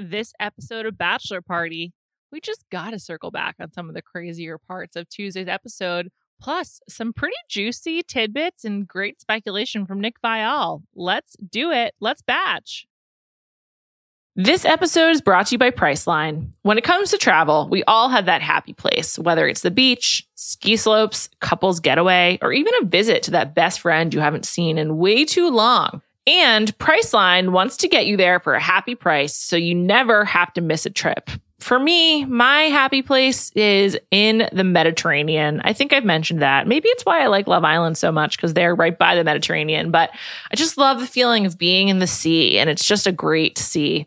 this episode of Bachelor Party, we just got to circle back on some of the crazier parts of Tuesday's episode, plus some pretty juicy tidbits and great speculation from Nick Viall. Let's do it. Let's batch. This episode is brought to you by Priceline. When it comes to travel, we all have that happy place, whether it's the beach, ski slopes, couples getaway, or even a visit to that best friend you haven't seen in way too long. And Priceline wants to get you there for a happy price so you never have to miss a trip. For me, my happy place is in the Mediterranean. I think I've mentioned that. Maybe it's why I like Love Island so much because they're right by the Mediterranean, but I just love the feeling of being in the sea and it's just a great sea.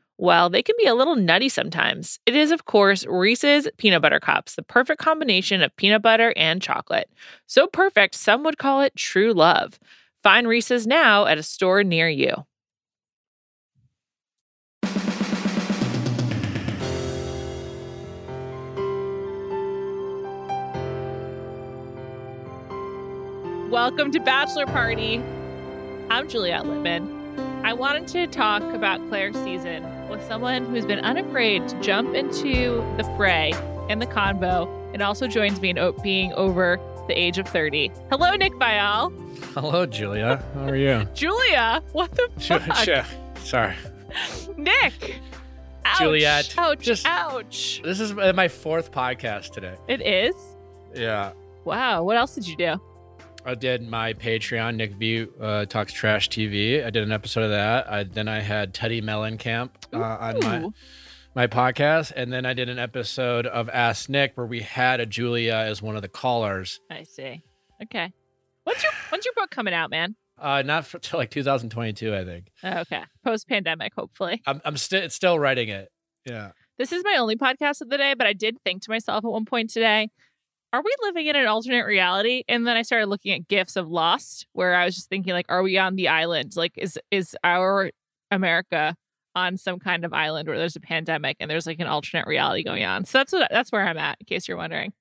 well, they can be a little nutty sometimes. It is, of course, Reese's Peanut Butter Cups, the perfect combination of peanut butter and chocolate. So perfect, some would call it true love. Find Reese's now at a store near you. Welcome to Bachelor Party. I'm Juliet Litman. I wanted to talk about Clare's season with someone who's been unafraid to jump into the fray and the convo and also joins me in being over the age of 30. Hello, Nick Viall. Hello, Julia. How are you? Julia? What the fuck? Sorry. Nick. Ouch. Juliet. Ouch. Just, ouch. This is my fourth podcast today. It is? Yeah. Wow. What else did you do? I did my Patreon, Nick Viall uh, Talks Trash TV. I did an episode of that. I, then I had Teddi Mellencamp uh, on my my podcast, and then I did an episode of Ask Nick where we had a Julia as one of the callers. I see. Okay. When's your When's your book coming out, man? Uh, not for, till like 2022, I think. Oh, okay, post pandemic, hopefully. I'm I'm still still writing it. Yeah. This is my only podcast of the day, but I did think to myself at one point today, are we living in an alternate reality? And then I started looking at gifs of Lost, where I was just thinking, like, are we on the island? Like, is is our America on some kind of island where there's a pandemic and there's like an alternate reality going on? So that's what that's where I'm at, in case you're wondering.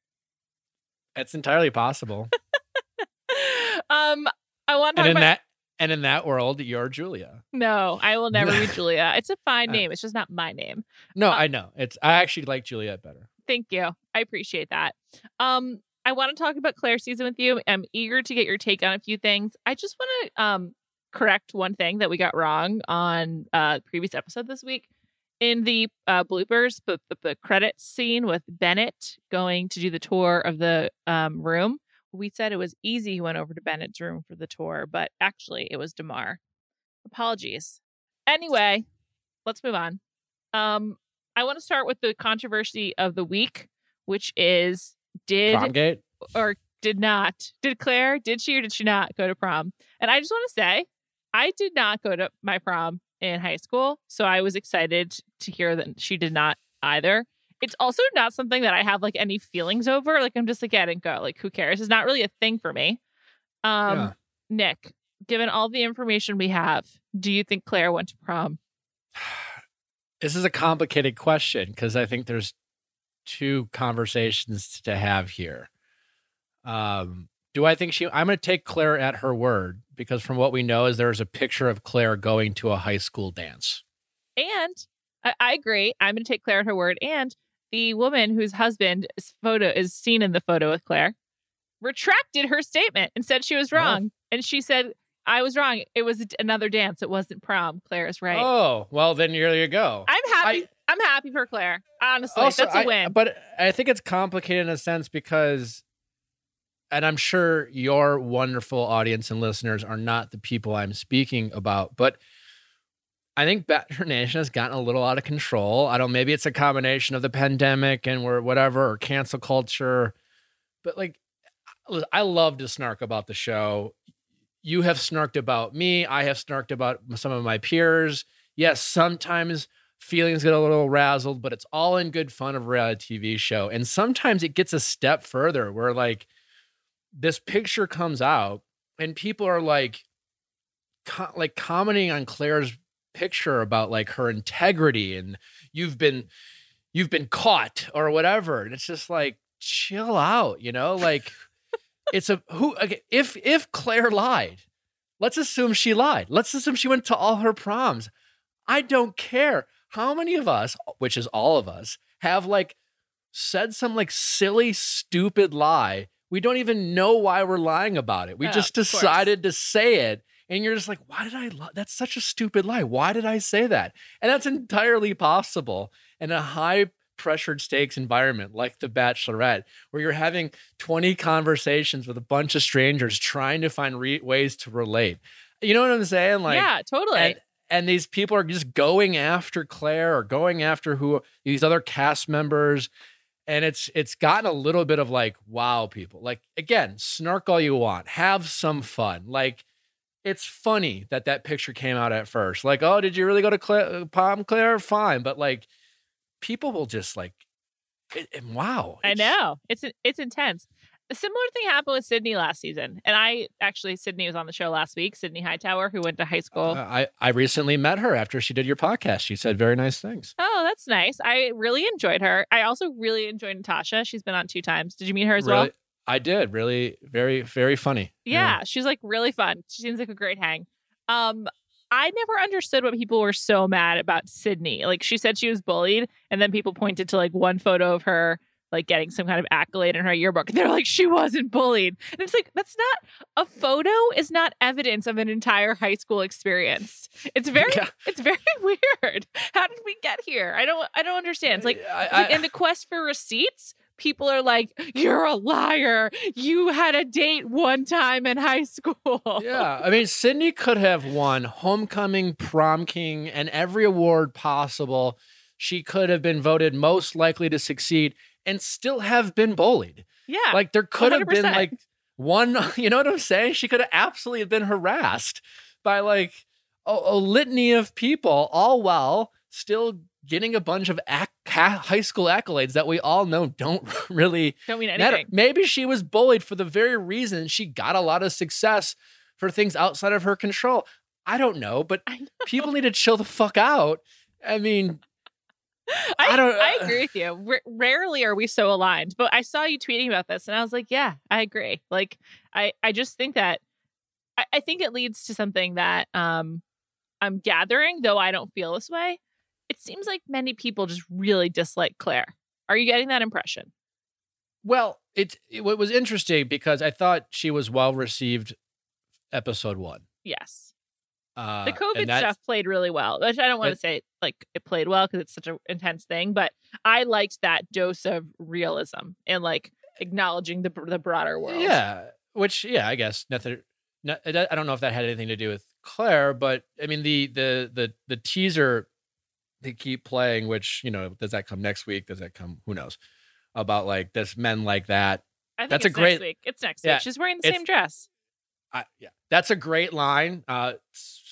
It's entirely possible. um, I want to and in about- that and in that world, you're Julia. No, I will never be Julia. It's a fine uh, name. It's just not my name. No, uh, I know. It's I actually like Juliet better. Thank you. I appreciate that. Um, I want to talk about Clare's season with you. I'm eager to get your take on a few things. I just want to um correct one thing that we got wrong on uh previous episode this week. In the uh, bloopers, the, the, the credits scene with Bennett going to do the tour of the um, room, we said it was easy he went over to Bennett's room for the tour, but actually it was Demar. Apologies. Anyway, let's move on. Um, I want to start with the controversy of the week, which is did Promgate? or did not did Clare did she or did she not go to prom? And I just want to say, I did not go to my prom in high school, so I was excited to hear that she did not either. It's also not something that I have like any feelings over. Like I'm just like, yeah, I didn't go. Like who cares? It's not really a thing for me. Um, yeah. Nick, given all the information we have, do you think Clare went to prom? this is a complicated question because I think there's two conversations to have here. Um, do I think she? I'm going to take Clare at her word because from what we know is there's a picture of Clare going to a high school dance. And I, I agree. I'm going to take Clare at her word. And the woman whose husband is photo is seen in the photo with Clare retracted her statement and said she was wrong. Oh. And she said I was wrong. It was another dance. It wasn't prom. Clare is right. Oh, well, then here you go. I'm happy. I'm happy for Clare. Honestly, Also, that's a I- win. but I think it's complicated in a sense because, and I'm sure your wonderful audience and listeners are not the people I'm speaking about, but I think Bachelor Nation has gotten a little out of control. I don't. Maybe it's a combination of the pandemic and we're whatever or cancel culture, but like, I love to snark about the show. You have snarked about me. I have snarked about some of my peers. Yes, sometimes feelings get a little razzled, but it's all in good fun of reality TV show. And sometimes it gets a step further where like this picture comes out and people are like co- like commenting on Clare's picture about like her integrity and you've been you've been caught or whatever. And it's just like chill out, you know? Like it's a who okay, if if Clare lied, let's assume she lied. Let's assume she went to all her proms. I don't care. How many of us, which is all of us, have like said some like silly, stupid lie? We don't even know why we're lying about it. We Oh, just decided to say it. And you're just like, why did I lie? That's such a stupid lie. Why did I say that? And that's entirely possible And a high pressured stakes environment like The Bachelorette, where you're having 20 conversations with a bunch of strangers trying to find re- ways to relate. You know what I'm saying? Like, yeah, totally. and and these people are just going after Clare or going after who these other cast members and it's it's gotten a little bit of like wow people like again snark all you want have some fun like it's funny that that picture came out at first like oh did you really go to Cla- uh, Palm Clare fine but like people will just like it, and wow I know it's it's intense. A similar thing happened with Sydney last season, and I actually Sydney was on the show last week. Sydney Hightower, who went to high school. Uh, I I recently met her after she did your podcast she said very nice things oh, that's nice. I really enjoyed her. I also really enjoyed Natasha. She's been on two times. Did you meet her as well? I did really very very funny Yeah, she's like really fun. She seems like a great hang. Um, I never understood what people were so mad about Sydney. Like she said she was bullied, and then people pointed to like one photo of her like getting some kind of accolade in her yearbook. And they're like, she wasn't bullied. And it's like, that's not a photo is not evidence of an entire high school experience. It's very Yeah. it's very weird. How did we get here? I don't I don't understand. It's like I- it's like I- in the quest for receipts, people are like, "You're a liar. You had a date one time in high school." yeah, I mean, Sydney could have won homecoming, prom king, and every award possible. She could have been voted most likely to succeed and still have been bullied. yeah. Like there could have been like one, you know what I'm saying? She could have absolutely been harassed by like a, a litany of people, all while still getting a bunch of ac- ha- high school accolades that we all know don't really don't mean matter. anything. Maybe she was bullied for the very reason she got a lot of success for things outside of her control. I don't know, but know. people need to chill the fuck out. I mean, I, I don't- I agree with you. R- rarely are we so aligned, but I saw you tweeting about this, and I was like, "Yeah, I agree." Like, I I just think that I, I think it leads to something that um I'm gathering, though I don't feel this way. It seems like many people just really dislike Clare. Are you getting that impression? well, it, it was interesting because I thought she was well received episode one. Yes. Uh, the COVID stuff played really well. Which I don't want to say like it played well because it's such an intense thing, but I liked that dose of realism and like acknowledging the the broader world. Yeah, which yeah, I guess nothing. I don't I don't know if that had anything to do with Clare, but I mean the the the the teaser they keep playing, which you know does that come next week? Does that come? Who knows? About like this men like that. I think That's a great- next week. It's next Yeah, week. She's wearing the same dress. I, yeah, that's a great line. Uh,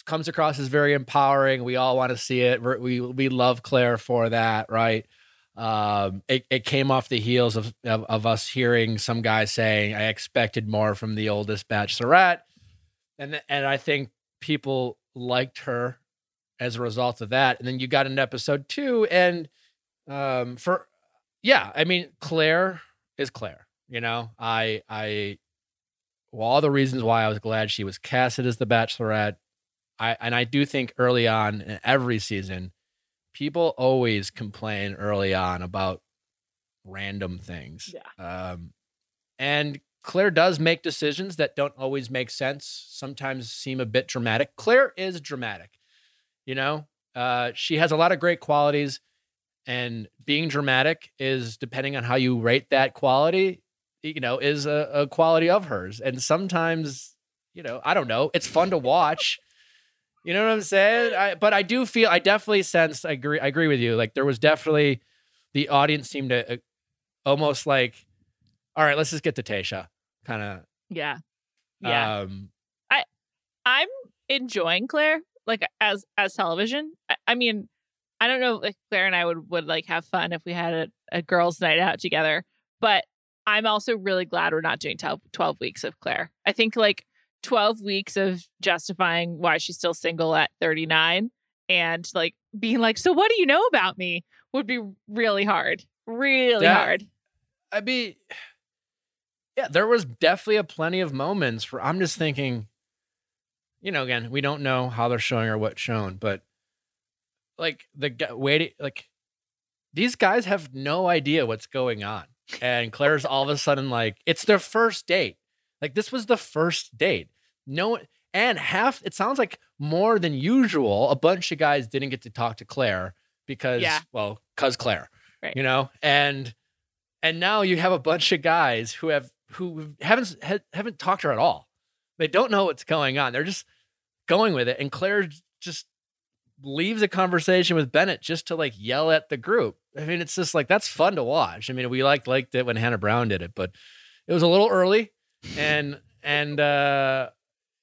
comes across as very empowering. We all want to see it. We're- We we love Clare for that, right? Um, it, it came off the heels of, of of us hearing some guy saying, "I expected more from the oldest bachelorette," and and I think people liked her as a result of that. And then you got an episode two, and um, for yeah, I mean Clare is Clare. You know, I I well, all the reasons why I was glad she was casted as the Bachelorette. I and I do think early on in every season, people always complain early on about random things. Yeah. Um, and Clare does make decisions that don't always make sense. Sometimes seem a bit dramatic. Clare is dramatic. You know, uh, she has a lot of great qualities. and being dramatic is depending on how you rate that quality, you know, is a, a quality of hers. And sometimes, you know, I don't know, it's fun to watch. You know what I'm saying? I, but I do feel I definitely sense I agree I agree with you. Like there was definitely the audience seemed to uh, almost like, all right, let's just get to Tayshia, Kind of Yeah. Yeah. um I I'm enjoying Clare like as as television. I, I mean, I don't know if Clare and I would would like have fun if we had a, a girls' night out together, but I'm also really glad we're not doing 12, 12 weeks of Clare. I think like 12 weeks of justifying why she's still single at 39 and like being like, so what do you know about me would be really hard. Really hard. I mean, yeah, there was definitely a plenty of moments where I'm just thinking, you know, again, we don't know how they're showing or what's shown, but like the guy waiting, like these guys have no idea what's going on, and Clare's all of a sudden like it's their first date. Like this was the first date. No, and half it sounds like more than usual. A bunch of guys didn't get to talk to Clare because, Yeah. well, cause Clare, Right. you know, and and now you have a bunch of guys who have who haven't ha- haven't talked to her at all. They don't know what's going on. They're just going with it, and Clare just leaves a conversation with Bennett just to like yell at the group. I mean, it's just like that's fun to watch. I mean, we liked liked it when Hannah Brown did it, but it was a little early, and and uh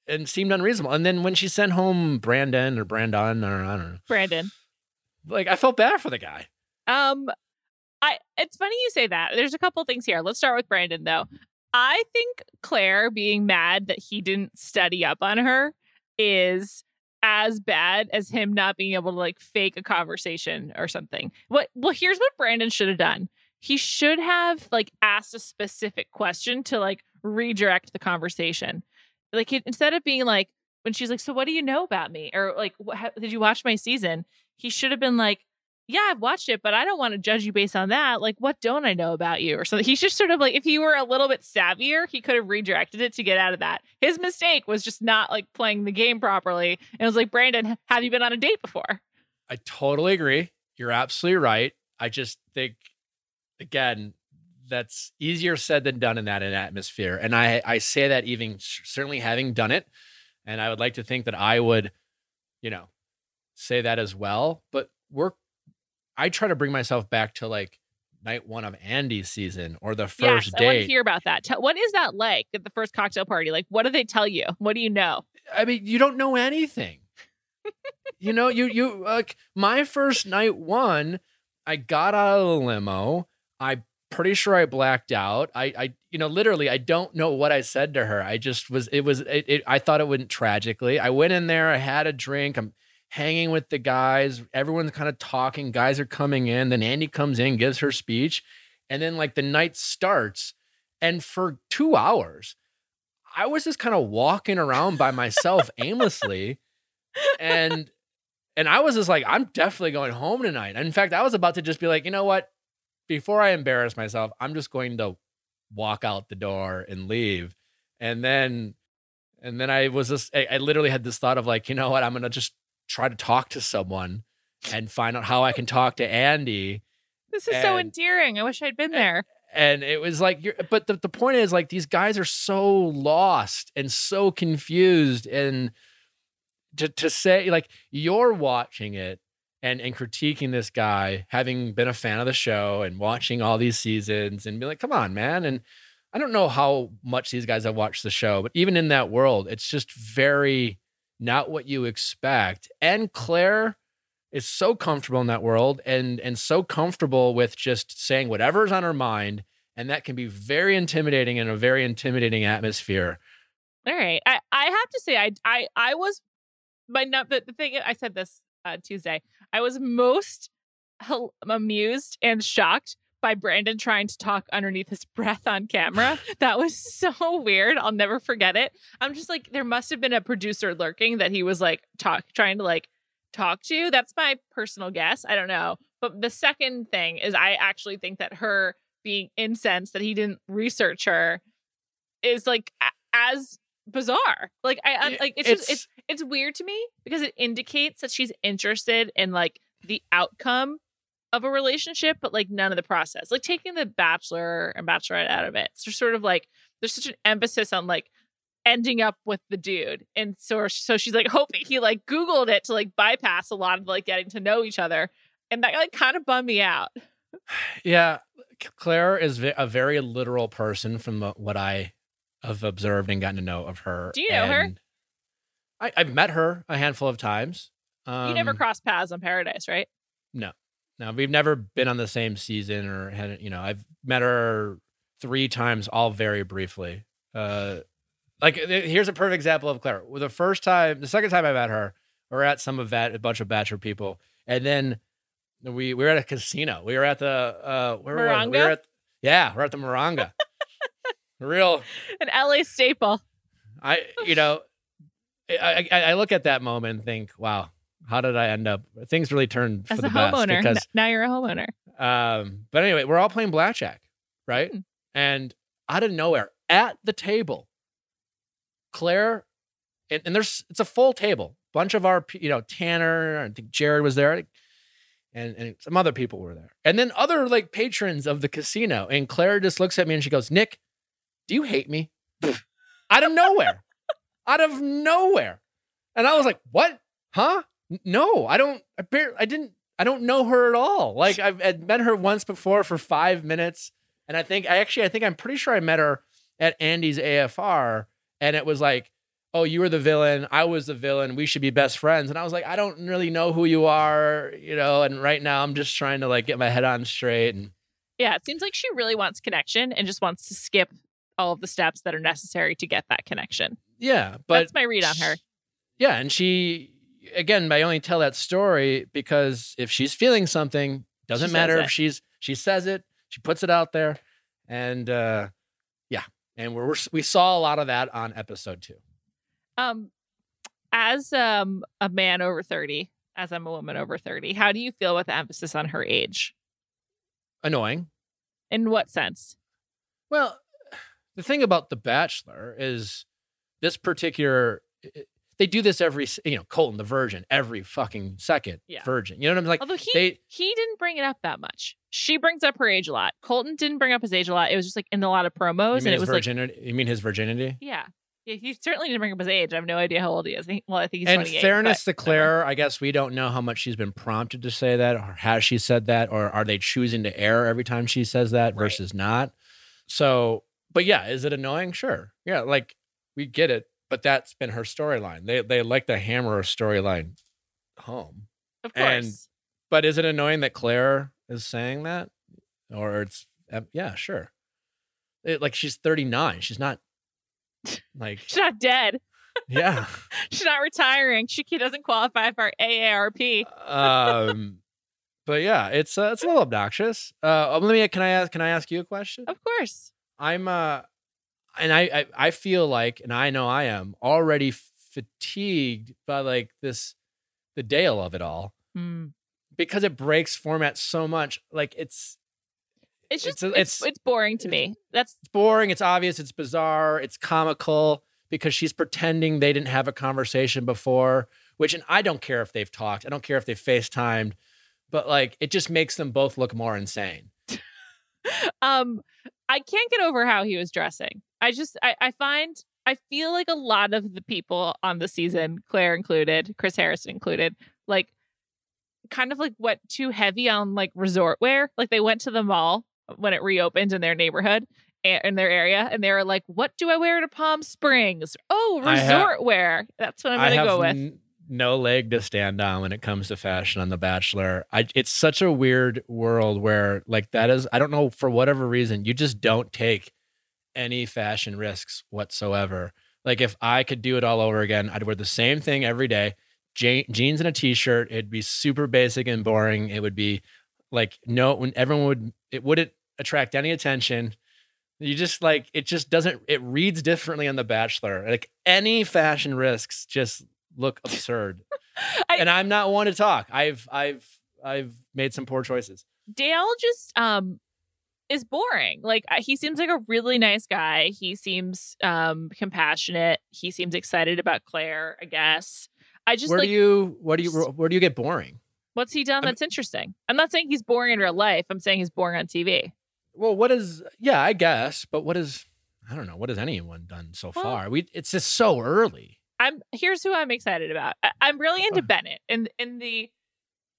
and seemed unreasonable. And then when she sent home Brandon or Brandon or I don't know, Brandon. like I felt bad for the guy. Um, I it's funny you say that. There's a couple things here. Let's start with Brandon though. I think Clare being mad that he didn't study up on her is as bad as him not being able to like fake a conversation or something. What well, here's what Brandon should have done. He should have like asked a specific question to like redirect the conversation. Like he, instead of being like when she's like, "So what do you know about me?" or like, what, "Did you watch my season?" He should have been like, yeah, I've watched it, but I don't want to judge you based on that. Like, what don't I know about you? Or something. He's just sort of like, if he were a little bit savvier, he could have redirected it to get out of that. His mistake was just not like playing the game properly. And it was like, Brandon, have you been on a date before? I totally agree. You're absolutely right. I just think, again, that's easier said than done in that atmosphere. And I, I say that even certainly having done it. And I would like to think that I would, you know, say that as well. But we're, I try to bring myself back to like night one of Andi's season or the first yes, I want to hear about that. Tell, what is that like at the first cocktail party? Like, what do they tell you? What do you know? I mean, you don't know anything. you know, you you like my first night one, I got out of the limo. I pretty sure I blacked out. I I you know, literally I don't know what I said to her. I just was it was it, it I thought it went tragically. I went in there, I had a drink, I'm hanging with the guys, everyone's kind of talking, guys are coming in, then Andi comes in, gives her speech, and then like the night starts and for 2 hours I was just kind of walking around by myself aimlessly and and I was just like I'm definitely going home tonight. In fact, I was about to just be like, "You know what? Before I embarrass myself, I'm just going to walk out the door and leave." And then and then I was just I, I literally had this thought of like, "You know what? I'm going to just try to talk to someone and find out how I can talk to Andi." This is so endearing. I wish I'd been there. and it was like you're but the, the point is like these guys are so lost and so confused and to, to say like you're watching it and and critiquing this guy having been a fan of the show and watching all these seasons and be like come on man and i don't know how much these guys have watched the show but even in that world it's just very not what you expect and clare is so comfortable in that world and and so comfortable with just saying whatever's on her mind and that can be very intimidating in a very intimidating atmosphere All right. I, I have to say, I I I was my not the, the thing I said this uh, Tuesday. I was most amused and shocked by Brandon trying to talk underneath his breath on camera. that was so weird. I'll never forget it. I'm just like, there must have been a producer lurking that he was like talk trying to like talk to. That's my personal guess. I don't know. But the second thing is, I actually think that her being incensed that he didn't research her is like as bizarre. Like I It- like it's, just it's it's weird to me because it indicates that she's interested in like the outcome of a relationship, but like none of the process. Like taking the bachelor and bachelorette out of it. It's just sort of like there's such an emphasis on like ending up with the dude. And so so she's like hoping he like Googled it to like bypass a lot of like getting to know each other. And that like kind of bummed me out. Yeah, Clare is a very literal person from what I have observed and gotten to know of her. Do you know her? I, I've met her a handful of times. Um, you never um, crossed paths on Paradise, right? No, no, we've never been on the same season or had. You know, I've met her three times, all very briefly. Uh, like here's a perfect example of Clare. Well, the first time, the second time I met her, we are at some event, a bunch of bachelor people, and then we we were at a casino. We were at the uh, where Morongo? were we? we were at yeah, we're at the Morongo. Real an LA staple. I you know, I, I, I look at that moment and think, wow, how did I end up? Things really turned as for a the homeowner. Because, now you're a homeowner. Um, but anyway, we're all playing blackjack, right? Mm. And out of nowhere, at the table, Clare, and, and, there's it's a full table. Bunch of our, you know, Tanner, I think Jared was there, and and some other people were there, and then other like patrons of the casino. And Clare just looks at me and she goes, "Nick, do you hate me?" out of nowhere, out of nowhere, and I was like, "What? Huh? No, I don't. I, barely, I didn't. I don't know her at all. Like I've I'd met her once before for five minutes, and I think I actually I think I'm pretty sure I met her at Andi's AFR, and it was like, oh, you were the villain, I was the villain, we should be best friends. And I was like, I don't really know who you are, you know. And right now, I'm just trying to like get my head on straight. And yeah, it seems like she really wants connection and just wants to skip all of the steps that are necessary to get that connection. Yeah, but that's my read on her. Yeah, and she again, I only tell that story because if she's feeling something, doesn't she matter if she's she says it, she puts it out there, and uh, yeah, and we're, we're we saw a lot of that on episode two. Um, as um a man over thirty, as I'm a woman over thirty, how do you feel with the emphasis on her age? Annoying. In what sense? Well, the thing about The Bachelor is this particular they do this every you know Colton the Virgin every fucking second yeah. Virgin. You know what I'm like? Although he they, he didn't bring it up that much. She brings up her age a lot. Colton didn't bring up his age a lot. It was just like in a lot of promos, and it was virginity, like you mean his virginity? Yeah. Yeah, he certainly didn't bring up his age. I have no idea how old he is. Well, I think he's. In fairness to Clare, I guess we don't know how much she's been prompted to say that, or has she said that, or are they choosing to air every time she says that versus not? So, but yeah, is it annoying? Sure. Yeah, like we get it but that's been her storyline. They they like to hammer a storyline home. Of course. And, but is it annoying that Clare is saying that, or it's yeah, sure. It, like she's thirty nine. She's not like she's not dead. Yeah, she's not retiring. She doesn't qualify for AARP. um, but yeah, it's uh, it's a little obnoxious. Uh, let me. Can I ask? Can I ask you a question? Of course. I'm uh and I, I, I feel like, and I know I am already fatigued by like this, the Dale of it all, mm. because it breaks format so much. Like it's, it's just it's it's, it's boring to me. That's it's boring. It's obvious. It's bizarre. It's comical because she's pretending they didn't have a conversation before. Which, and I don't care if they've talked. I don't care if they've FaceTimed, but like it just makes them both look more insane. um, I can't get over how he was dressing. I just I, I find I feel like a lot of the people on the season, Clare included, Chris Harrison included, like kind of like went too heavy on like resort wear. Like they went to the mall when it reopened in their neighborhood and in their area and they were like, What do I wear to Palm Springs? Oh, resort wear. That's what I'm gonna go with. N- no leg to stand on when it comes to fashion on The Bachelor. I, it's such a weird world where, like, that is, I don't know, for whatever reason, you just don't take any fashion risks whatsoever. Like if I could do it all over again, I'd wear the same thing every day, je- jeans and a t-shirt. It'd be super basic and boring. It would be like no, when everyone would, it wouldn't attract any attention. You just like it just doesn't. It reads differently on The Bachelor. Like any fashion risks just look absurd. I, and I'm not one to talk. I've I've I've made some poor choices. Dale just um is boring. Like he seems like a really nice guy. He seems um compassionate. He seems excited about Clare, I guess. I just Where like, do you what do you where do you get boring? What's he done that's interesting? I'm not saying he's boring in real life. I'm saying he's boring on TV. Well, what is? Yeah, I guess. But what is? I don't know. What has anyone done so Well- far? We. It's just so early. I'm here's who I'm excited about. I, I'm really into Oh. Bennett. In in the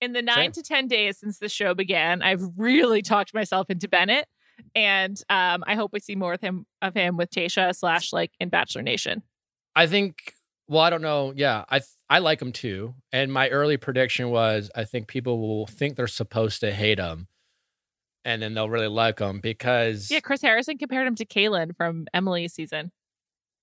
in the nine Same. to ten days since the show began, I've really talked myself into Bennett, and um, I hope we see more of him of him with Tayshia slash like in Bachelor Nation. I think. Well, I don't know. Yeah, I I like him too. And my early prediction was I think people will think they're supposed to hate him, and then they'll really like him because Yeah, Chris Harrison compared him to Kalon from Emily's season,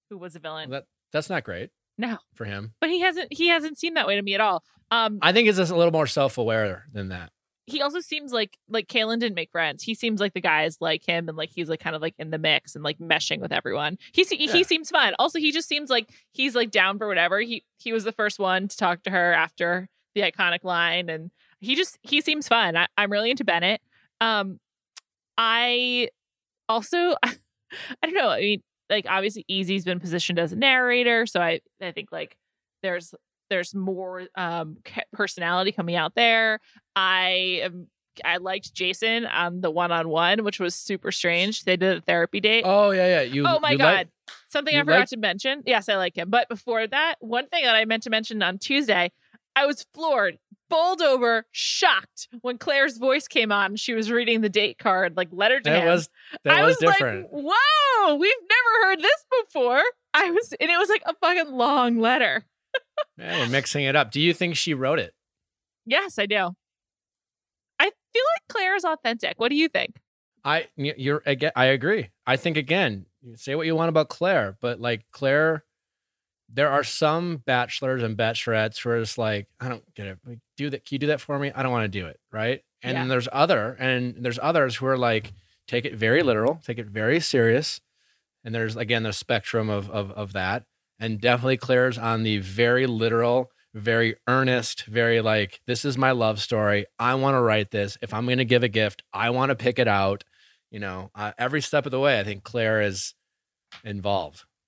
who was a villain. that that's not great no, for him. but he hasn't he hasn't seemed that way to me at all. Um, I think it's just a little more self aware than that. he also seems like like Kalon didn't make friends. He seems like the guys like him and like he's like kind of like in the mix and like meshing with everyone. He se- Yeah. he seems fun. Also, he just seems like he's like down for whatever. He he was the first one to talk to her after the iconic line, and he just he seems fun. I, I'm really into Bennett. Um, I also I don't know. I mean, like obviously, Eazy's been positioned as a narrator, so I I think like there's there's more um personality coming out there. I am I liked Jason on the one on one, which was super strange. They did a therapy date. Oh yeah, yeah. You. Oh my you god. like- Something I forgot like- to mention. Yes, I like him. But before that, one thing that I meant to mention on Tuesday, I was floored, bowled over, shocked when Clare's voice came on. She was reading the date card, like letter to that him. was that I was, was different. like, "Whoa, we've never heard this before." I was, and it was like a fucking long letter. Yeah, we're mixing it up. Do you think she wrote it? Yes, I do. I feel like Clare is authentic. What do you think? I you're again. I agree. I think again, say what you want about Clare, but like Clare, there are some bachelors and bachelorettes who are just like, I don't get it. Do that. Can you do that for me? I don't want to do it. Right. And Yeah. then there's other, and there's others who are like, take it very literal, take it very serious. And there's again the spectrum of of of that, and definitely Clare's on the very literal, very earnest, very like, this is my love story. I want to write this. If I'm going to give a gift, I want to pick it out. You know, uh, every step of the way, I think Clare is involved.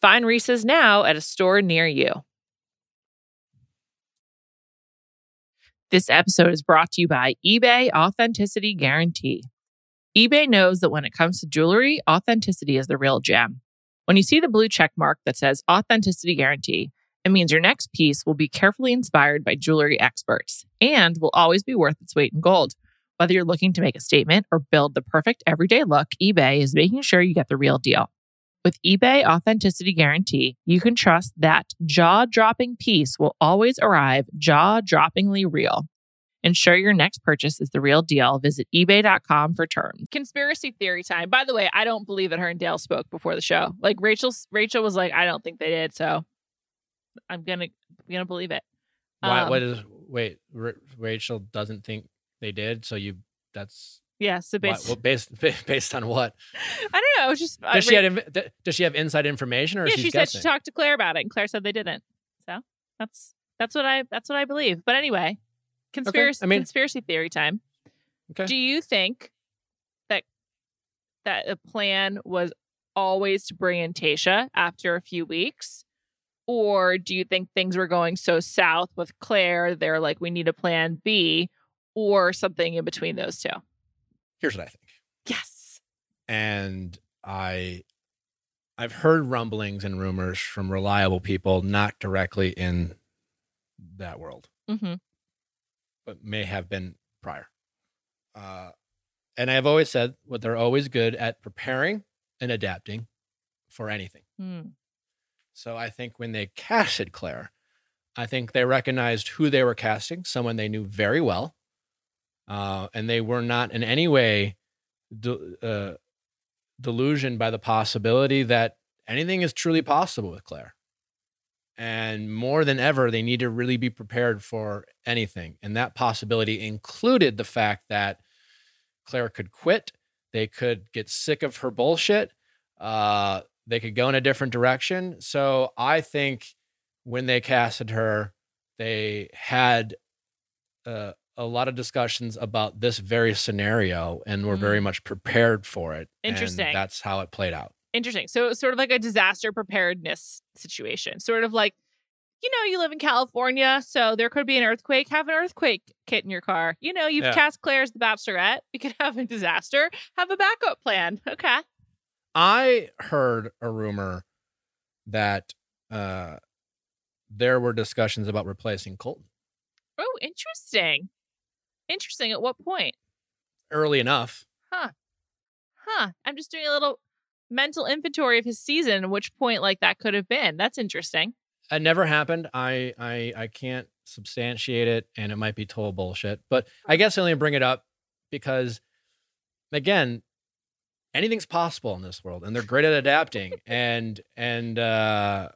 Find Reese's now at a store near you. This episode is brought to you by eBay Authenticity Guarantee. eBay knows that when it comes to jewelry, authenticity is the real gem. When you see the blue check mark that says Authenticity Guarantee, it means your next piece will be carefully inspired by jewelry experts and will always be worth its weight in gold. Whether you're looking to make a statement or build the perfect everyday look, eBay is making sure you get the real deal. With eBay Authenticity Guarantee, you can trust that jaw dropping piece will always arrive jaw droppingly real. Ensure your next purchase is the real deal. Visit eBay.com for terms. Conspiracy theory time. By the way, I don't believe that her and Dale spoke before the show. Like Rachel's Rachel was like, I don't think they did, so I'm gonna I'm gonna believe it. Why? Um, what is? Wait, Ra- Rachel doesn't think they did. So you. That's Yeah, so based, well, based based on what? I don't know. It was just Does she Ra- have Does she have inside information, or yeah, she said guessing? she talked to Clare about it, and Clare said they didn't. So that's that's what I that's what I believe. But anyway, conspiracy I mean- conspiracy theory time. Okay. Do you think that that the plan was always to bring in Tayshia after a few weeks? Or do you think things were going so south with Clare, they're like, we need a plan B or something in between those two? Here's what I think. Yes. and I I've heard rumblings and rumors from reliable people, not directly in that world, Mm-hmm. but may have been prior. Uh, and I've always said what they're always good at preparing and adapting for anything. Mm. So I think when they casted Clare, I think they recognized who they were casting, someone they knew very well, uh, and they were not in any way de- uh, delusioned by the possibility that anything is truly possible with Clare. And more than ever, they need to really be prepared for anything. And that possibility included the fact that Clare could quit, they could get sick of her bullshit, uh, they could go in a different direction. So I think when they casted her, they had uh, a lot of discussions about this very scenario and were very Mm. much prepared for it. and Interesting. that's how it played out. Interesting. So it's sort of like a disaster preparedness situation. Sort of like, you know, you live in California, so there could be an earthquake. Have an earthquake kit in your car. You know, you've Yeah. cast Clare as the Bachelorette. We could have a disaster. Have a backup plan. Okay. I heard a rumor that uh, there were discussions about replacing Colton Oh, interesting. Interesting. At what point? early enough. Huh. Huh. I'm just doing a little mental inventory of his season which point like that could have been. That's interesting. It never happened. I I I can't substantiate it, and it might be total bullshit. But I guess I only bring it up because, again, anything's possible in this world, and they're great at adapting. and and uh,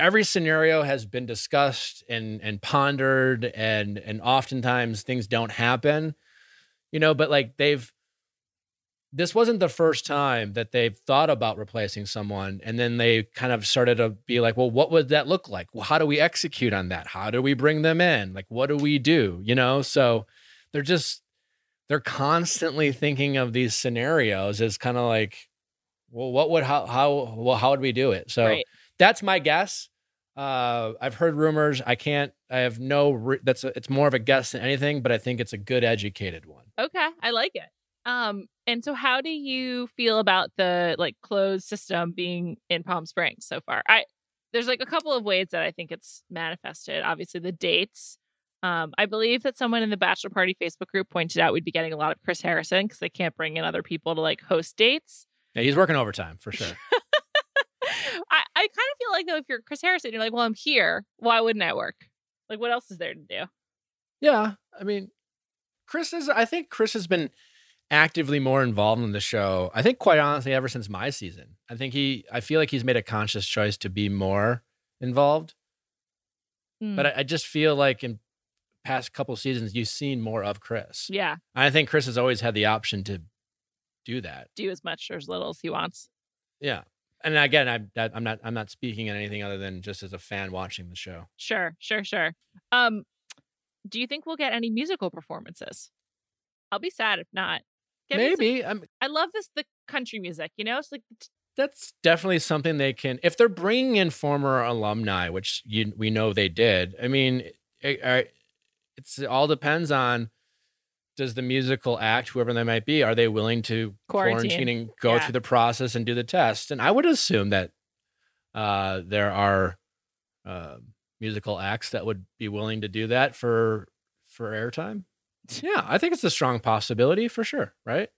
every scenario has been discussed and and pondered, and and oftentimes things don't happen, you know. But like they've. This wasn't the first time that they've thought about replacing someone, and then they kind of started to be like, "Well, what would that look like? Well, how do we execute on that? How do we bring them in? Like, what do we do?" You know, so they're just they're constantly thinking of these scenarios as kind of like, well, what would how how well how would we do it? So right. That's my guess. Uh, I've heard rumors. I can't. I have no. Re- that's a, it's more of a guess than anything, but I think it's a good educated one. Okay, I like it. Um, and so how do you feel about the like closed system being in Palm Springs so far? I there's like a couple of ways that I think it's manifested. Obviously, the dates. Um, I believe that someone in the bachelor party Facebook group pointed out we'd be getting a lot of Chris Harrison because they can't bring in other people to like host dates. Yeah, he's working overtime for sure. I, I kind of feel like though if you're Chris Harrison, you're like, well, I'm here. Why wouldn't I work? Like, what else is there to do? Yeah, I mean, Chris is. I think Chris has been actively more involved in the show. I think, quite honestly, ever since my season. I think he. I feel like he's made a conscious choice to be more involved. Hmm. But I, I just feel like in past couple seasons, you've seen more of Chris. yeah, I think Chris has always had the option to do that. do as much or as little as he wants. Yeah. And again, I'm I'm not I'm not speaking on anything other than just as a fan watching the show. Sure, sure, sure. Um, do you think we'll get any musical performances? I'll be sad if not. Me some- Maybe I'm love this the country music. You know, it's like that's definitely something they can if they're bringing in former alumni which you, we know they did i mean it, it's it all depends on does the musical act whoever they might be are they willing to Quarantine. quarantine and go Yeah. through the process and do the test and i would assume that uh, there are uh, musical acts that would be willing to do that for for airtime yeah i think it's a strong possibility for sure right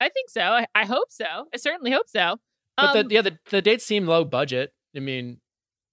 I think so. I, I hope so. I certainly hope so. but Um, the, yeah the, the dates seem low budget i mean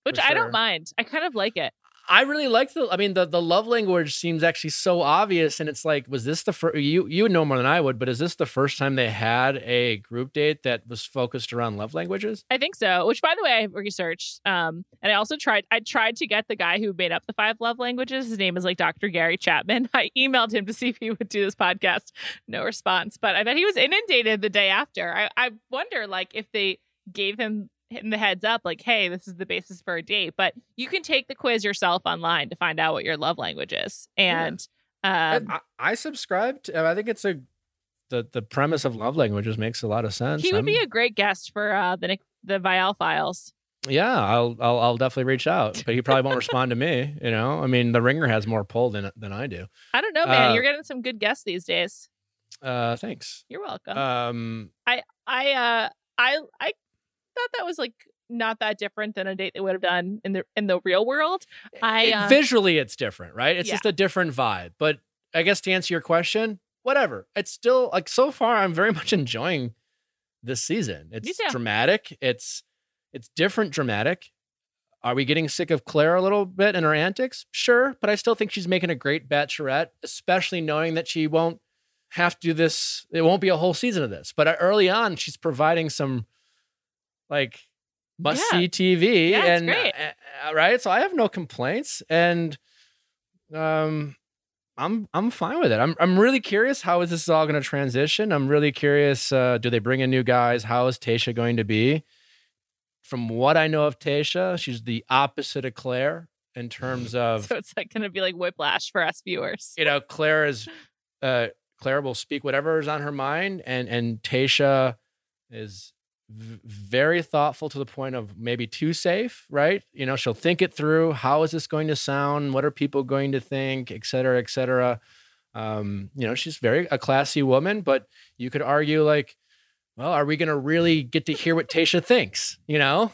which for I don't mind. I kind of like it. I really like the. I mean, the the love language seems actually so obvious, and it's like, was this the first? You you would know more than I would, but is this the first time they had a group date that was focused around love languages? I think so. Which, by the way, I researched. Um, and I also tried. I tried to get the guy who made up the five love languages. His name is like Dr. Gary Chapman. I emailed him to see if he would do this podcast. No response. But I bet he was inundated the day after. I, I wonder, like, if they gave him him the heads up, like, hey, this is the basis for a date. But you can take the quiz yourself online to find out what your love language is. And um, I, I subscribed. I think it's a the the premise of love languages makes a lot of sense. he would be I'm- a great guest for uh, the the Viall Files. yeah. I'll, I'll I'll definitely reach out, but he probably won't respond to me. You know, I mean, the ringer has more pull than than I do. I don't know, man. Uh, You're getting some good guests these days. Uh, thanks. You're welcome. Um, I I uh I I thought that was like not that different than a date they would have done in the in the real world. I it- uh, visually it's different, right? It's Yeah. just a different vibe. But I guess to answer your question, whatever. It's still like so far I'm very much enjoying this season. It's dramatic. It's it's different dramatic. Are we getting sick of Clare a little bit and her antics? Sure, but I still think she's making a great bachelorette, especially knowing that she won't have to do this. It won't be a whole season of this. But uh, early on, she's providing some like must Yeah. see TV. Yeah, and great. uh, uh, right, so I have no complaints, and um, I'm I'm fine with it. I'm I'm really curious how is this all going to transition. I'm really curious. Uh, do they bring in new guys? How is Tayshia going to be? From what I know of Tayshia, she's the opposite of Clare in terms of So it's like going to be like whiplash for us viewers. you know, Clare is uh Clare will speak whatever is on her mind and and Tayshia is v- very thoughtful to the point of maybe too safe, right? You know, she'll think it through. How is this going to sound? What are people going to think, et cetera, et cetera. Um, you know, she's very a classy woman, but you could argue like, well, are we going to really get to hear what Tayshia thinks? You know,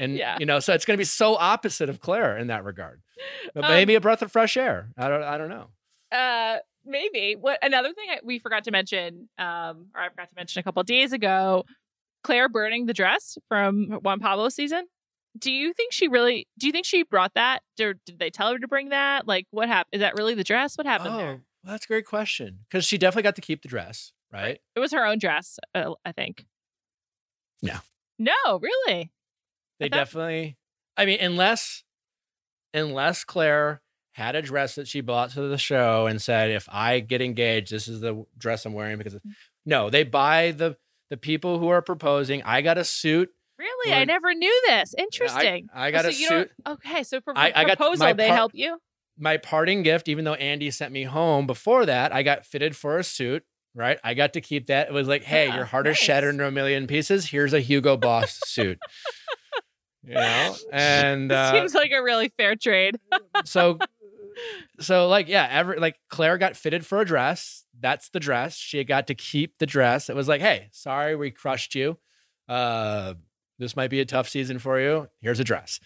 and Yeah. you know, so it's going to be so opposite of Clare in that regard. But Um, maybe a breath of fresh air. I don't. I don't know. Uh, maybe. What another thing I, we forgot to mention, um, or I forgot to mention a couple of days ago, Clare burning the dress from Juan Pablo season. Do you think she really? Do you think she brought that? Or did they tell her to bring that? Like, what happened? Is that really the dress? What happened oh, there? well, that's a great question. Because she definitely got to keep the dress, right? It was her own dress, uh, I think. No. No, really. They I thought- definitely. I mean, unless unless Clare had a dress that she bought to the show and said, "If I get engaged, this is the dress I'm wearing." Because Mm. no, they buy the the people who are proposing. I got a suit. Really, I never knew this. I- Interesting. I, got so a you suit. don't- Okay, so for I- I got proposal, my they par- help you. My parting gift, even though Andi sent me home before that, I got fitted for a suit. Right, I got to keep that. It was like, hey, Yeah, your heart is shattered into a million pieces. Here's a Hugo Boss suit. You know, and uh, seems like a really fair trade. so so like yeah every like clare got fitted for a dress that's the dress. She got to keep the dress. It was like hey sorry we crushed you. Uh this might be a tough season for you. Here's a dress.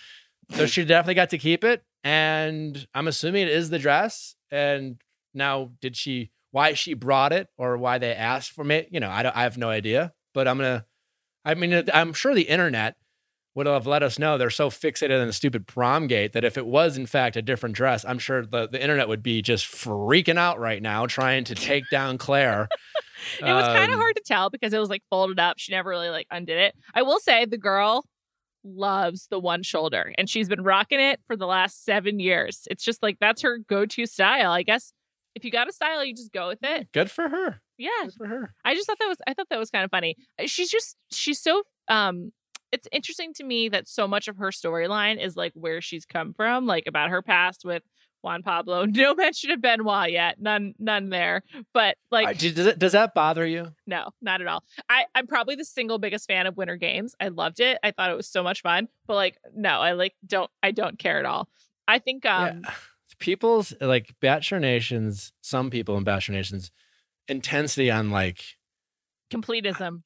So she definitely got to keep it and i'm assuming it is the dress. And now did she why she brought it or why they asked for me you know i don't i have no idea. But i'm gonna i mean i'm sure the internet would have let us know they're so fixated on the stupid prom gate that if it was in fact a different dress, I'm sure the, the internet would be just freaking out right now trying to take down Clare. It was kind of Um, hard to tell because it was like folded up. She never really like undid it. I will say the girl loves the one shoulder and she's been rocking it for the last seven years. It's just like that's her go-to style. I guess if you got a style, you just go with it. Good for her. Yeah. Good for her. I just thought that was I thought that was kind of funny. She's just she's so um it's interesting to me that so much of her storyline is like where she's come from, like about her past with Juan Pablo. No mention of Benoit yet. None none there. But like does, it, does that bother you? no, not at all. I, I'm probably the single biggest fan of Winter Games. I loved it. I thought it was so much fun. But like, no, I like don't I don't care at all. I think um yeah. People's like Bachelor Nation's, some people in Bachelor Nation's intensity on like, completism.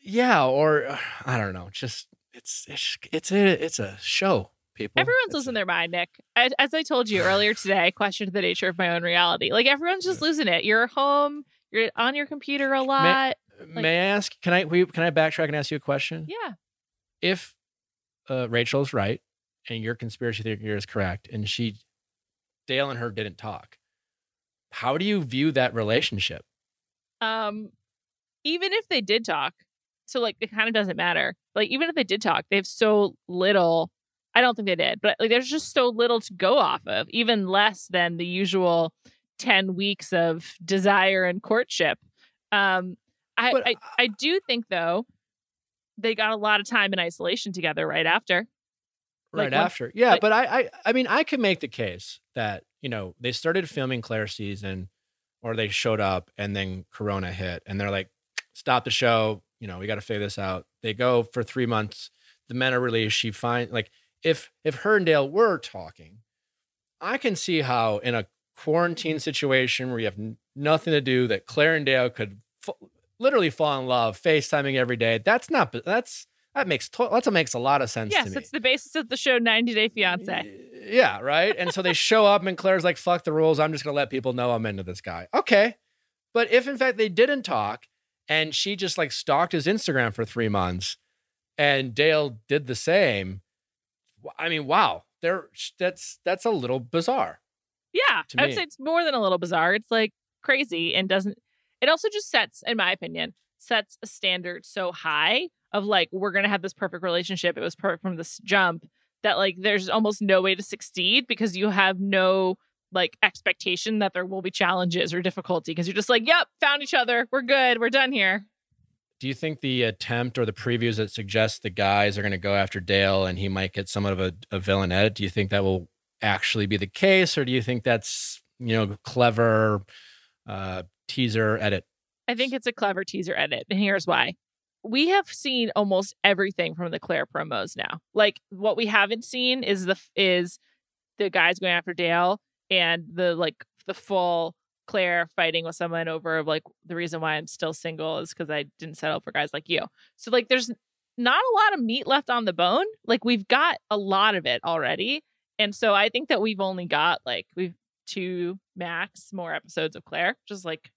Yeah, or uh, I don't know, just it's it's it's a it's a show. People, Everyone's It's losing a- their mind, Nick. As, as I told you earlier today, I questioned the nature of my own reality. Like everyone's just losing it. You're home, you're on your computer a lot. May I ask? Can I we, can I backtrack and ask you a question? Yeah. if uh, Rachel's right and your conspiracy theory is correct, and she, Dale and her didn't talk, how do you view that relationship? Um even if they did talk, so like it kind of doesn't matter. Like even if they did talk, they have so little I don't think they did, but like there's just so little to go off of, even less than the usual 10 weeks of desire and courtship. Um I But I, I do think though they got a lot of time in isolation together right after. Right once- after, yeah. like- but I, I, I mean, I could make the case that you know they started filming Clare season, or they showed up and then Corona hit, and they're like, stop the show. You know, we got to figure this out. They go for three months. The men are released. She find like if if her and Dale were talking, I can see how in a quarantine situation where you have n- nothing to do, that Clare and Dale could f- literally fall in love, FaceTiming every day. That's not. That's that makes to- that's makes a lot of sense to Yes, it's the basis of the show 90 Day Fiance. Yeah, right. And so they show up, and Clare's like, "Fuck the rules. I'm just gonna let people know I'm into this guy." Okay, but if in fact they didn't talk, and she just like stalked his Instagram for three months, and Dale did the same, I mean, wow, there that's that's a little bizarre. Yeah, I would say it's more than a little bizarre. It's like crazy and doesn't. It also just sets, in my opinion, sets a standard so high of like we're gonna have this perfect relationship. It was perfect from this jump. That like there's almost no way to succeed because you have no like expectation that there will be challenges or difficulty because you're just like, yep, found each other. We're good. We're done here. Do you think the attempt or the previews that suggest the guys are going to go after Dale and he might get somewhat of a, a villain edit? Do you think that will actually be the case, or do you think that's you know clever uh, teaser edit? I think it's a clever teaser edit, and here's why. We have seen almost everything from the Clare promos now. Like what we haven't seen is the is the guys going after Dale and the like the full Clare fighting with someone over like the reason why I'm still single is because I didn't settle for guys like you. So like there's not a lot of meat left on the bone. Like we've got a lot of it already. And so I think that we've only got like we've two max more episodes of Clare, just like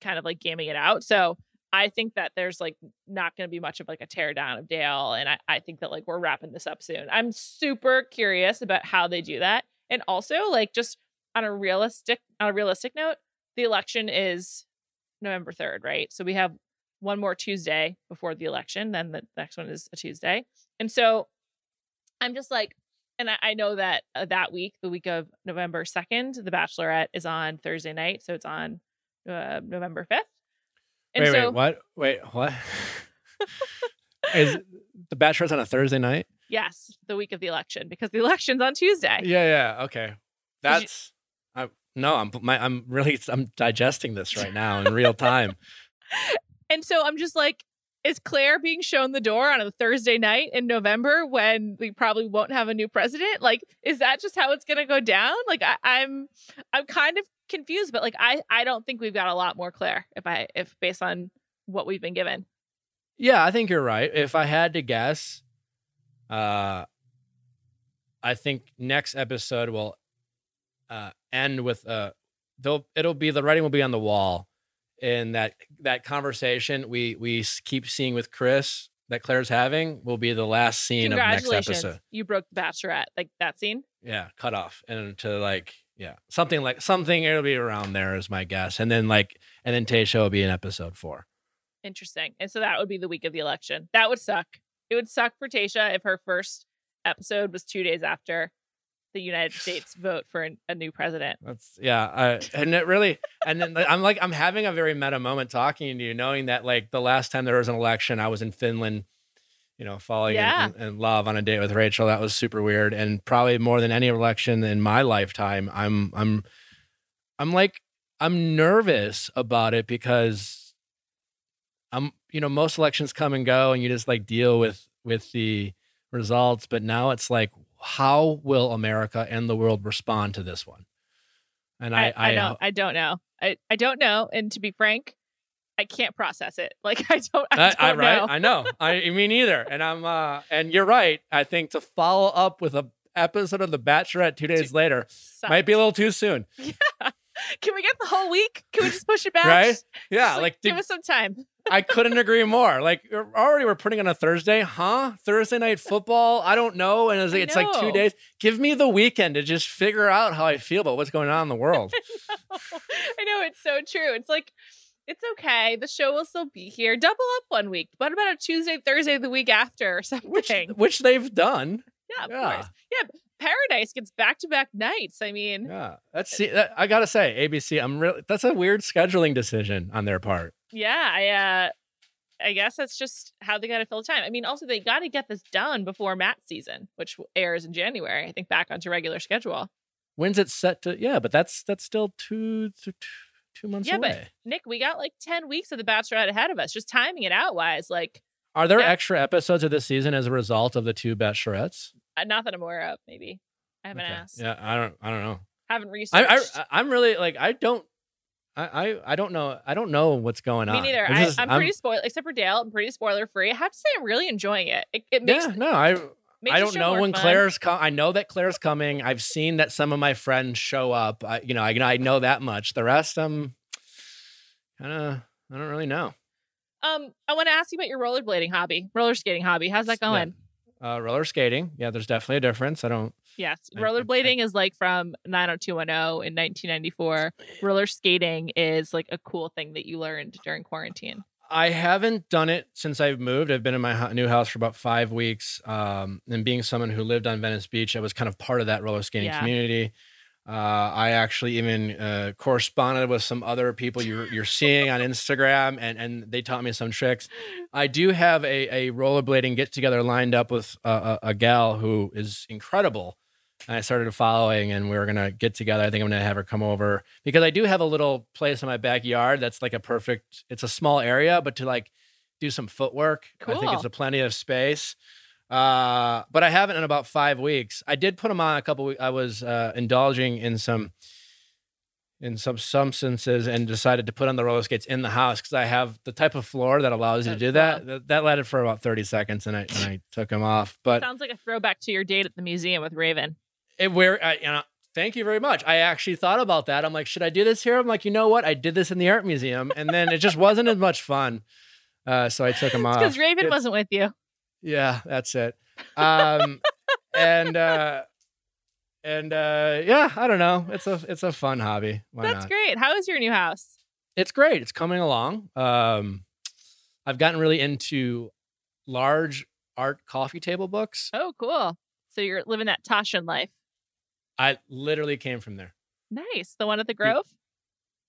kind of like gaming it out. So I think that there's like not going to be much of like a teardown of Dale. And I, I think that like we're wrapping this up soon. I'm super curious about how they do that. And also like just on a realistic on a realistic note, the election is November 3rd, right? So we have one more Tuesday before the election, then the next one is a Tuesday. And so I'm just like, and I, I know that uh, that week, the week of November 2nd, The Bachelorette is on Thursday night. So it's on uh, November 5th. And wait, so, wait, what? Wait, what? is The Bachelorette's on a Thursday night? Yes, the week of the election because the election's on Tuesday. Yeah, yeah. Okay. That's no, I'm my, I'm really I'm digesting this right now in real time. and so I'm just like, is Clare being shown the door on a Thursday night in November when we probably won't have a new president? Like, is that just how it's gonna go down? Like, I, I'm I'm kind of confused, but like, I I don't think we've got a lot more Clare if I if based on what we've been given. Yeah, I think you're right. If I had to guess, uh, I think next episode will uh, end with uh they'll it'll be the writing will be on the wall in that that conversation we we keep seeing with Chris that Clare's having will be the last scene of next episode. You broke the bachelorette, like that scene. Yeah, cut off and to like yeah something like something it'll be around there is my guess, and then like and then Tayshia will be in episode four. Interesting, and so that would be the week of the election. That would suck. It would suck for Tayshia if her first episode was two days after the United States vote for a new president. That's yeah, uh, and it really, and then I'm like, I'm having a very meta moment talking to you, knowing that like the last time there was an election, I was in Finland, you know, falling yeah. in, in, love on a date with Rachel. That was super weird, and probably more than any election in my lifetime, I'm, I'm, I'm like, I'm nervous about it because I'm, you know, most elections come and go, and you just like deal with with the results, but now it's like how will America and the world respond to this one? And I, I, I, I don't, I don't know. I, I don't know. And to be frank, I can't process it. Like I don't. I, don't I, right. Know. I know. I mean either. And I'm. uh And you're right. I think to follow up with a episode of The Bachelorette two days later Sucks. might be a little too soon. Yeah. Can we get the whole week? Can we just push it back? right? Yeah. like, like did, give us some time. I couldn't agree more. Like already we're putting on a Thursday, huh? Thursday night football. I don't know. And it's, like, it's like two days. Give me the weekend to just figure out how I feel about what's going on in the world. I, know. I know it's so true. It's like it's okay. The show will still be here. Double up one week. What about a Tuesday, Thursday the week after or something? Which, which they've done. Yeah, of yeah. course. Yeah, Paradise gets back to back nights. I mean, yeah, that's see, that, I gotta say, ABC. I'm really that's a weird scheduling decision on their part. Yeah, I uh, I guess that's just how they got to fill time. I mean, also they got to get this done before Matt season, which airs in January. I think back onto regular schedule. When's it set to? Yeah, but that's that's still two two, two months yeah, away. but Nick, we got like ten weeks of the Bachelorette ahead of us. Just timing it out wise, like. Are there yeah. extra episodes of this season as a result of the two Bachelorettes? Not that I'm aware of. Maybe I haven't okay. asked. Yeah, I don't. I don't know. Haven't researched. I, I, I'm really like I don't. I, I, I don't know. I don't know what's going Me on. Me neither. I, am pretty spoiler, except for Dale. I'm pretty spoiler free. I have to say, I'm really enjoying it. It, it makes yeah. No, I I don't know when fun. Clare's com- I know that Clare's coming. I've seen that some of my friends show up. I, you know, I, I know that much. The rest, I'm kind of I don't really know. Um, I want to ask you about your rollerblading hobby, roller skating hobby. How's that going? Yeah. Uh, roller skating. Yeah, there's definitely a difference. I don't. Yes, rollerblading is like from 90210 in 1994. Roller skating is like a cool thing that you learned during quarantine. I haven't done it since I've moved. I've been in my new house for about five weeks. Um, and being someone who lived on Venice Beach, I was kind of part of that roller skating Yeah. community. Uh, I actually even uh, corresponded with some other people you're, you're seeing on Instagram, and, and they taught me some tricks. I do have a, a rollerblading get together lined up with a, a, a gal who is incredible. And I started following, and we were gonna get together. I think I'm gonna have her come over because I do have a little place in my backyard that's like a perfect. It's a small area, but to like do some footwork, I think it's a plenty of space. Uh, but I haven't in about five weeks. I did put them on a couple. Weeks. I was uh, indulging in some in some substances and decided to put on the roller skates in the house because I have the type of floor that allows you to do that. That, that lasted for about 30 seconds and I, and I took them off. But Sounds like a throwback to your date at the museum with Raven. it where I, you know, thank you very much. I actually thought about that. I'm like, should I do this here? I'm like, you know what? I did this in the art museum, and then it just wasn't as much fun. Uh, so I took them off. Because Raven It's- wasn't with you. Yeah, that's it. Um, and uh, and uh, yeah, I don't know. It's a it's a fun hobby. Why That's not? great. How is your new house? It's great. It's coming along. Um, I've gotten really into large art coffee table books. Oh, cool. So you're living that Taschen life. I literally came from there. Nice. The one at the Grove?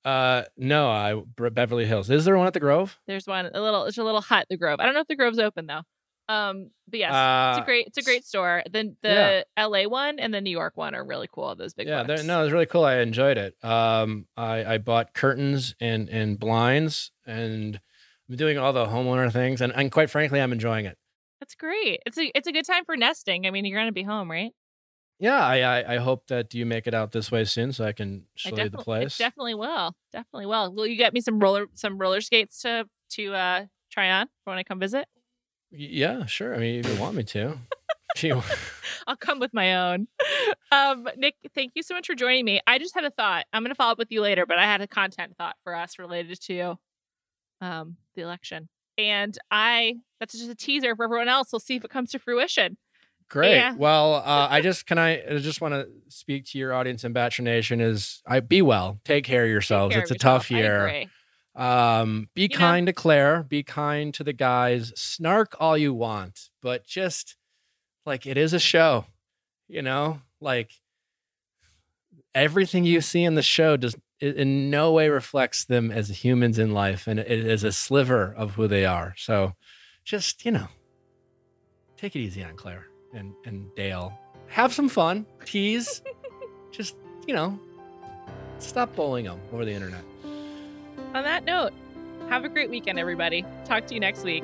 Uh, no, I Beverly Hills. Is there one at the Grove? There's one a little it's a little hut, the Grove. I don't know if the Grove's open though. Um, but yes, it's Uh, a great it's a great store. Then the LA one and the New York one are really cool. Those big yeah, no, it was really cool. I enjoyed it. Um, I, I bought curtains and and blinds, and I'm doing all the homeowner things, and, and quite frankly, I'm enjoying it. That's great. It's a it's a good time for nesting. I mean, you're gonna be home, right? Yeah, I, I I hope that you make it out this way soon, so I can show I you the place. It definitely will. Definitely will. Will you get me some roller some roller skates to to uh try on when I come visit? Yeah, sure. I mean, if you want me to. I'll come with my own. Um, Nick, thank you so much for joining me. I just had a thought. I'm going to follow up with you later, but I had a content thought for us related to um, the election. And I, that's just a teaser for everyone else. We'll see if it comes to fruition. Great. Yeah. Well, uh, I just can I, I just want to speak to your audience in Bachelor Nation is I be well, take care of yourselves. care it's of a tough yourself. I year. Um, be You know- kind to Clare, be kind to the guys, snark all you want, but just like it is a show, you know, like everything you see in the show does it in no way reflects them as humans in life and it is a sliver of who they are. So just, you know, take it easy on Clare and, and Dale. Have some fun, tease, just, you know, stop bullying them over the internet. On that note, have a great weekend, everybody. Talk to you next week.